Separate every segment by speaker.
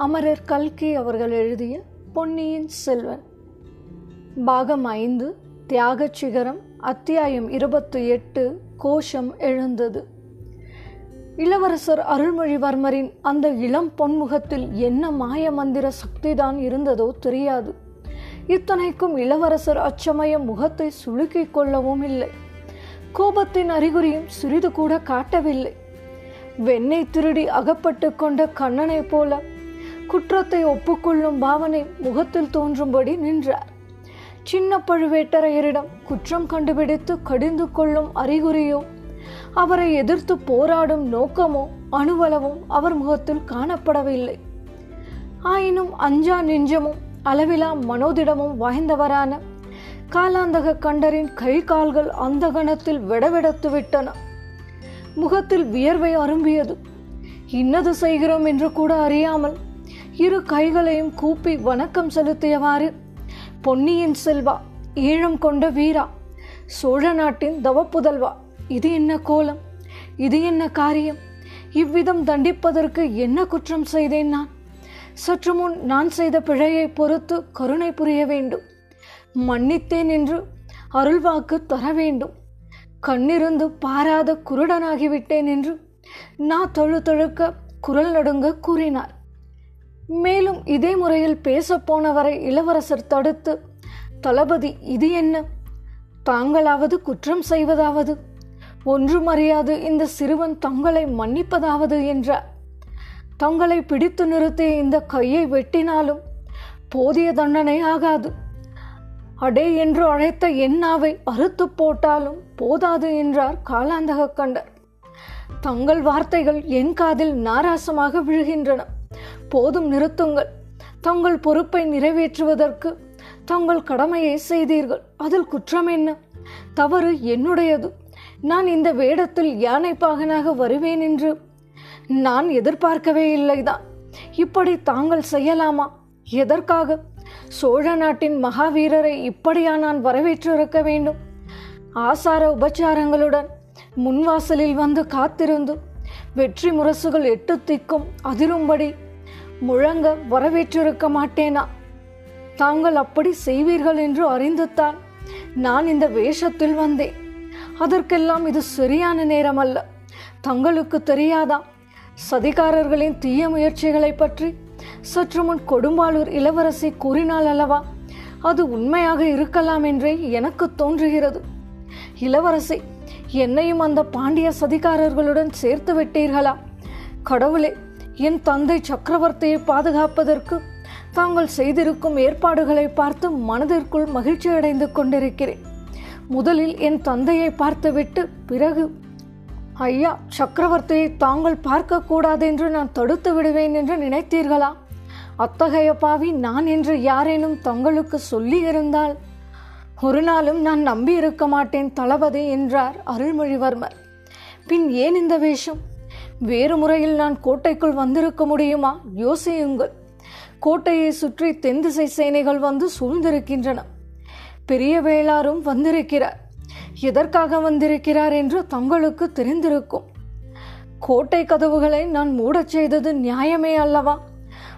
Speaker 1: அமரர் கல்கி அவர்கள் எழுதிய பொன்னியின் செல்வன். பாகம் ஐந்து தியாகச் சிகரம் அத்தியாயம் இருபத்தி எட்டு கோஷம் எழுந்தது. இளவரசர் அருள்மொழிவர்மரின் அந்த இளம் பொன்முகத்தில் என்ன மாய மந்திர சக்திதான் இருந்ததோ தெரியாது. இத்தனைக்கும் இளவரசர் அச்சமயம் முகத்தை சுளுக்கிக் கொள்ளவும் இல்லை. கோபத்தின் அறிகுறியும் சிறிது கூட காட்டவில்லை. வெண்ணெய் திருடி அகப்பட்டு கொண்ட கண்ணனைப் போல குற்றத்தை ஒப்புக்கொள்ளும் பாவனை முகத்தில் தோன்றும்படி நின்றார். சின்ன பழுவேட்டரையரிடம் குற்றம் கண்டுபிடித்து கடிந்து கொள்ளும் அறிகுறியோ அவரை எதிர்த்து போராடும் நோக்கமோ அணுவளவும் அவர் முகத்தில் காணப்படவில்லை. ஆயினும் அஞ்சா நெஞ்சமும் அளவிலா மனோதிடமும் வாய்ந்தவரான காலாந்தக கண்டரின் கை கால்கள் அந்த கணத்தில் விடவிடத்து விட்டன. முகத்தில் வியர்வை அரும்பியது இன்னது செய்கிறோம் என்று கூட அறியாமல் இரு கைகளையும் கூப்பி வணக்கம் செலுத்தியவாறு பொன்னியின் செல்வா ஈழம் கொண்ட வீரா சோழ நாட்டின் தவப்புதல்வா இது என்ன கோலம்? இது என்ன காரியம்? இவ்விதம் தண்டிப்பதற்கு என்ன குற்றம் செய்தேன் நான்? சற்று முன் நான் செய்த பிழையை பொறுத்து கருணை புரிய வேண்டும். மன்னித்தேன் என்று அருள்வாக்கு தர வேண்டும். கண்ணிருந்து பாராத குருடனாகிவிட்டேன் என்று நான் தொழு தொழுக்க குரல் நடுங்க கூறினார். மேலும் இதே முறையில் பேசப்போனவரை இளவரசர் தடுத்து தளபதி இது என்ன? தாங்களாவது குற்றம் செய்வதாவது? ஒன்றும் அறியாது இந்த சிறுவன் தங்களை மன்னிப்பதாவது? என்றார். தங்களை பிடித்து நிறுத்திய இந்த கையை வெட்டினாலும் போதிய தண்டனை ஆகாது. அடே என்று அழைத்த எண்ணாவை அறுத்து போட்டாலும் போதாது என்றார் காலாந்தக கண்டர். தங்கள் வார்த்தைகள் என் காதில் நாராசமாக விழுகின்றன. போதும் நிறுத்துங்கள். தங்கள் பொறுப்பை நிறைவேற்றுவதற்கு தங்கள் கடமையை செய்தீர்கள். அதில் குற்றம் என்ன? தவறு என்னுடையது. நான் இந்த வேடத்தில் யானை பாகனாக வருவேன் என்று நான் எதிர்பார்க்கவே இல்லைதான். இப்படி தாங்கள் செய்யலாமா? எதற்காக? சோழ நாட்டின் மகாவீரரை இப்படியா நான் வரவேற்றிருக்க வேண்டும்? ஆசார உபச்சாரங்களுடன் முன்வாசலில் வந்து காத்திருந்து வெற்றி முரசுகள் எட்டு திக்கும் அதிரும்படி. முழங்க வரவேற்றிருக்க மாட்டேனா? தாங்கள் அப்படி செய்வீர்கள் என்று அறிந்துத்தான் நான் இந்த வேஷத்தில் வந்தேன். அதற்கெல்லாம் இது சரியான நேரம் அல்ல தங்களுக்கு தெரியாதா? சதிகாரர்களின் தீய முயற்சிகளை பற்றி சற்று முன் கொடும்பாளூர் இளவரசி கூறினாள் அல்லவா? அது உண்மையாக இருக்கலாம் என்றே எனக்கு தோன்றுகிறது. இளவரசி என்னையும் அந்த பாண்டிய சதிகாரர்களுடன் சேர்த்து விட்டீர்களா? கடவுளே என் தந்தை சக்கரவர்த்தியை பாதுகாப்பதற்கு தாங்கள் செய்திருக்கும் ஏற்பாடுகளை பார்த்து மனதிற்குள் மகிழ்ச்சி அடைந்து கொண்டிருக்கிறேன். முதலில் என் தந்தையை பார்த்துவிட்டு பிறகு. ஐயா சக்கரவர்த்தியை தாங்கள் பார்க்கக்கூடாது என்று நான் தடுத்து விடுவேன் என்று நினைத்தீர்களா? அத்தகைய பாவி நான் என்று யாரேனும் தங்களுக்கு சொல்லியிருந்தால் ஒரு நாளும் நான் நம்பி இருக்க மாட்டேன் தளபதி என்றார் அருள்மொழிவர்மர். பின் ஏன் இந்த வேஷம்? வேறு முறையில் நான் கோட்டைக்குள் வந்திருக்க முடியுமா? யோசியுங்கள். கோட்டையை சுற்றி தென் திசை சேனைகள் வந்து சூழ்ந்திருக்கின்றன. பெரிய வேளாரும் வந்திருக்கிறார். எதற்காக வந்திருக்கிறார் என்று தங்களுக்கு தெரிந்திருக்கும். கோட்டை கதவுகளை நான் மூடச் செய்தது நியாயமே அல்லவா?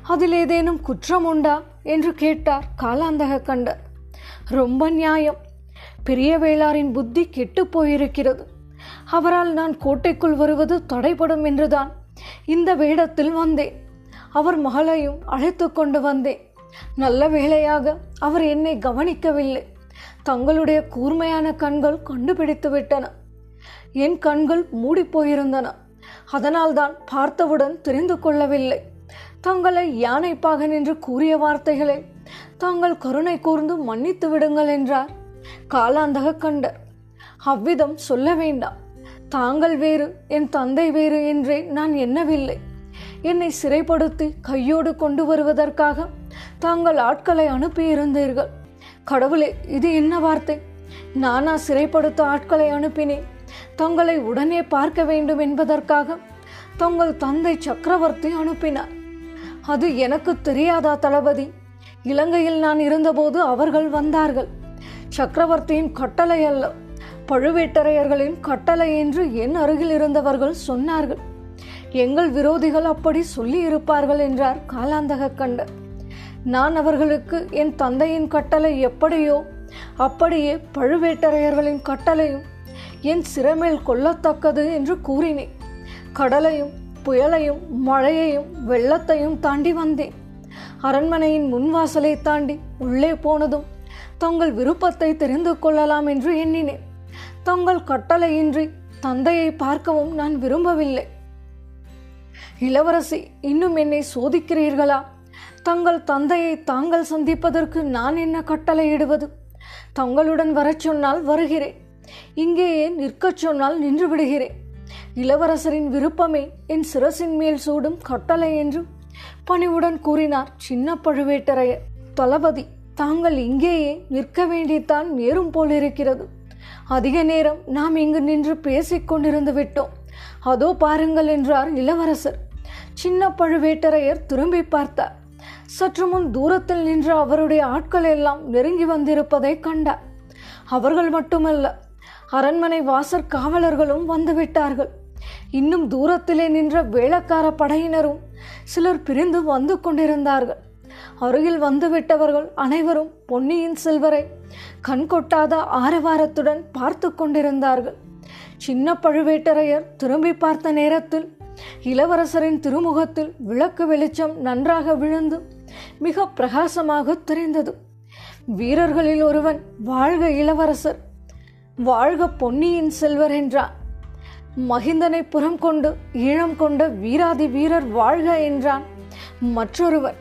Speaker 1: அதில் ஏதேனும் குற்றம் உண்டா? என்று கேட்டார் காலாந்தக கண்டர். ரொம்ப நியாயம். பெரிய வேளாரின் புத்தி கெட்டு போயிருக்கிறது. அவரால் நான் கோட்டைக்குள் வருவது தடைபடும் என்றுதான். இந்த வேடத்தில் வந்தேன். அவர் மகளையும் அழைத்து கொண்டு வந்தேன். நல்ல வேளையாக அவர் என்னை கவனிக்கவில்லை. தங்களுடைய கூர்மையான கண்கள் கண்டுபிடித்து விட்டன. என் கண்கள் மூடிப்போயிருந்தன அதனால்தான் பார்த்தவுடன் தெரிந்து கொள்ளவில்லை. தங்களை யானைப்பாகன் என்று கூறிய வார்த்தைகளை தாங்கள் கருணை கூர்ந்து மன்னித்து விடுங்கள் என்றார். காலாந்தக கண்டர் அவ்விதம் சொல்ல வேண்டாம். தாங்கள் வேறு என் தந்தை வேறு என்றே நான் எண்ணவில்லை. என்னை சிறைப்படுத்தி கையோடு கொண்டு வருவதற்காக தாங்கள் ஆட்களை அனுப்பியிருந்தீர்கள். கடவுளே இது என்ன வார்த்தை? நானா சிறைப்படுத்த ஆட்களை அனுப்பினேன் தங்களை உடனே பார்க்க வேண்டும் என்பதற்காக தங்கள் தந்தை சக்கரவர்த்தி அனுப்பினார். அது எனக்கு தெரியாதா தளபதி? இலங்கையில் நான் இருந்தபோது அவர்கள் வந்தார்கள். சக்கரவர்த்தியின் கட்டளை அல்ல பழுவேட்டரையர்களின் கட்டளை என்று என் அருகில் இருந்தவர்கள் சொன்னார்கள். எங்கள் விரோதிகள் அப்படி சொல்லி இருப்பார்கள் என்றார் காலாந்தக கண்டர். நான் அவர்களுக்கு என் தந்தையின் கட்டளை எப்படியோ அப்படியே பழுவேட்டரையர்களின் கட்டளையும் என் சிறமேல் கொல்லத்தக்கது என்று கூறினேன். கடலையும் புயலையும் மழையையும் வெள்ளத்தையும் தாண்டி வந்தேன். அரண்மனையின் முன்வாசலை தாண்டி உள்ளே போனதும் தங்கள் விருப்பத்தை தெரிந்து கொள்ளலாம் என்று எண்ணினேன். தங்கள் கட்டளையின்றி தந்தையை பார்க்கவும் நான் விரும்பவில்லை. இளவரசி இன்னும் என்னை சோதிக்கிறீர்களா? தங்கள் தந்தையை தாங்கள் சந்திப்பதற்கு நான் என்ன கட்டளையிடுவது தங்களுடன் வரச் சொன்னால் வருகிறேன். இங்கேயே நிற்கச் சொன்னால் நின்று விடுகிறேன். இளவரசரின் விருப்பமே என் சிரசின் மேல் சூடும் கட்டளை என்றும் பணிவுடன் கூறினார் சின்ன பழுவேட்டரையர். தளபதி தாங்கள் இங்கேயே நிற்க வேண்டித்தான் நேரும் போலிருக்கிறது. அதிக நேரம் நாம் இங்கு நின்று பேசிக் கொண்டிருந்து விட்டோம். அதோ பாருங்கள் என்றார் இளவரசர். சின்ன பழுவேட்டரையர் திரும்பி பார்த்தார். சற்று முன் தூரத்தில் நின்ற அவருடைய ஆட்கள் எல்லாம் நெருங்கி வந்திருப்பதை கண்டார். அவர்கள் மட்டுமல்ல அரண்மனை வாசற் காவலர்களும் வந்துவிட்டார்கள். இன்னும் தூரத்திலே நின்ற வேளக்கார படையினரும் சிலர் பிரிந்து வந்து கொண்டிருந்தார்கள். அருகில் வந்துவிட்டவர்கள் அனைவரும் பொன்னியின் செல்வரை கண்கொட்டாத ஆரவாரத்துடன் பார்த்து கொண்டிருந்தார்கள். சின்ன பழுவேட்டரையர் திரும்பி பார்த்த நேரத்தில் இளவரசரின் திருமுகத்தில் விளக்கு வெளிச்சம் நன்றாக விழுந்து மிக பிரகாசமாக தெரிந்தது. வீரர்களில் ஒருவன் வாழ்க இளவரசர். வாழ்க பொன்னியின் செல்வர் என்றான். மகிந்தனை புறம் கொண்டு ஈழம் கொண்ட வீராதி வீரர் வாழ்க என்றான். மற்றொருவர்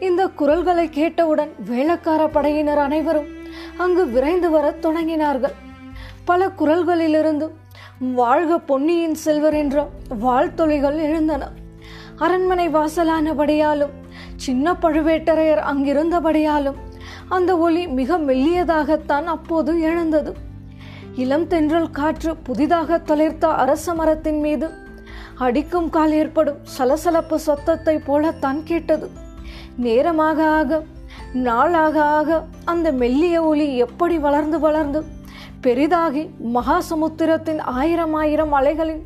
Speaker 1: இந்த குரல்களை கேட்டவுடன் வேளக்கார படையினர் அனைவரும் அங்கு விரைந்து வரத் தொடங்கினார்கள். பல குரல்களிலிருந்து வாழ்க பொன்னியின் செல்வர் என்ற வாழ்த்தொழிகள் எழுந்தன. அரண்மனை வாசலானபடியாலும் சின்ன பழுவேட்டரையர் அங்கிருந்தபடியாலும் அந்த ஒலி மிக மெல்லியதாகத்தான் அப்போது எழுந்தது. இளம் தென்றல் காற்று புதிதாக தளிர்த்த அரச மரத்தின் மீது. அடிக்கும் கால் ஏற்படும் சலசலப்பு சத்தத்தை போலத்தான் கேட்டது. நேரமாக ஆக நாளாக ஆக அந்த மெல்லிய ஒலி எப்படி வளர்ந்து வளர்ந்து பெரிதாகி மகாசமுத்திரத்தின் ஆயிரம் ஆயிரம் அலைகளின்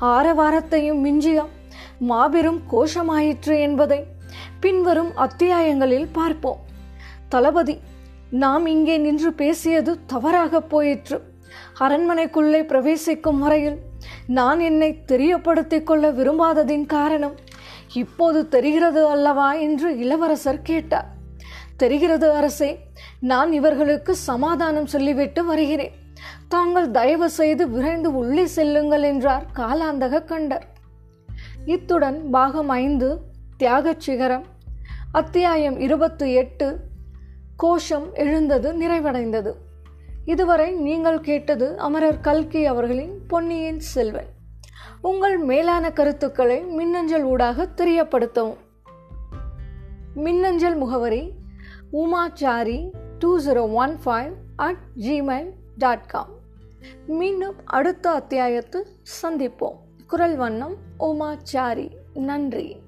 Speaker 1: ஆரவாரத்தையும் மிஞ்சிய மாபெரும் கோஷமாயிற்று என்பதை பின்வரும் அத்தியாயங்களில் பார்ப்போம். தளபதி நாம் இங்கே நின்று பேசியது தவறாக போயிற்று. அரண்மனைக்குள்ளே பிரவேசிக்கும் வரையில் நான் என்னை தெரியப்படுத்திக் கொள்ள விரும்பாததின் காரணம் இப்போது தெரிகிறது அல்லவா என்று இளவரசர் கேட்டார். தெரிகிறது அரசே நான் இவர்களுக்கு சமாதானம் சொல்லிவிட்டு வருகிறேன். தாங்கள் தயவு செய்து விரைந்து உள்ளே செல்லுங்கள் என்றார் காலாந்தக கண்டர். இத்துடன் பாகம் ஐந்து தியாகச் சிகரம் அத்தியாயம் இருபத்தி எட்டு கோஷம் எழுந்தது நிறைவடைந்தது. இதுவரை நீங்கள் கேட்டது அமரர் கல்கி அவர்களின் பொன்னியின் செல்வன். உங்கள் மேலான கருத்துக்களை மின்னஞ்சல் ஊடாக தெரியப்படுத்தவும். மின்னஞ்சல் முகவரி Umachari two zero one five at Gmail dot com மீண்டும் அடுத்த அத்தியாயத்தில் சந்திப்போம். குரல் வண்ணம் உமாச்சாரி. நன்றி.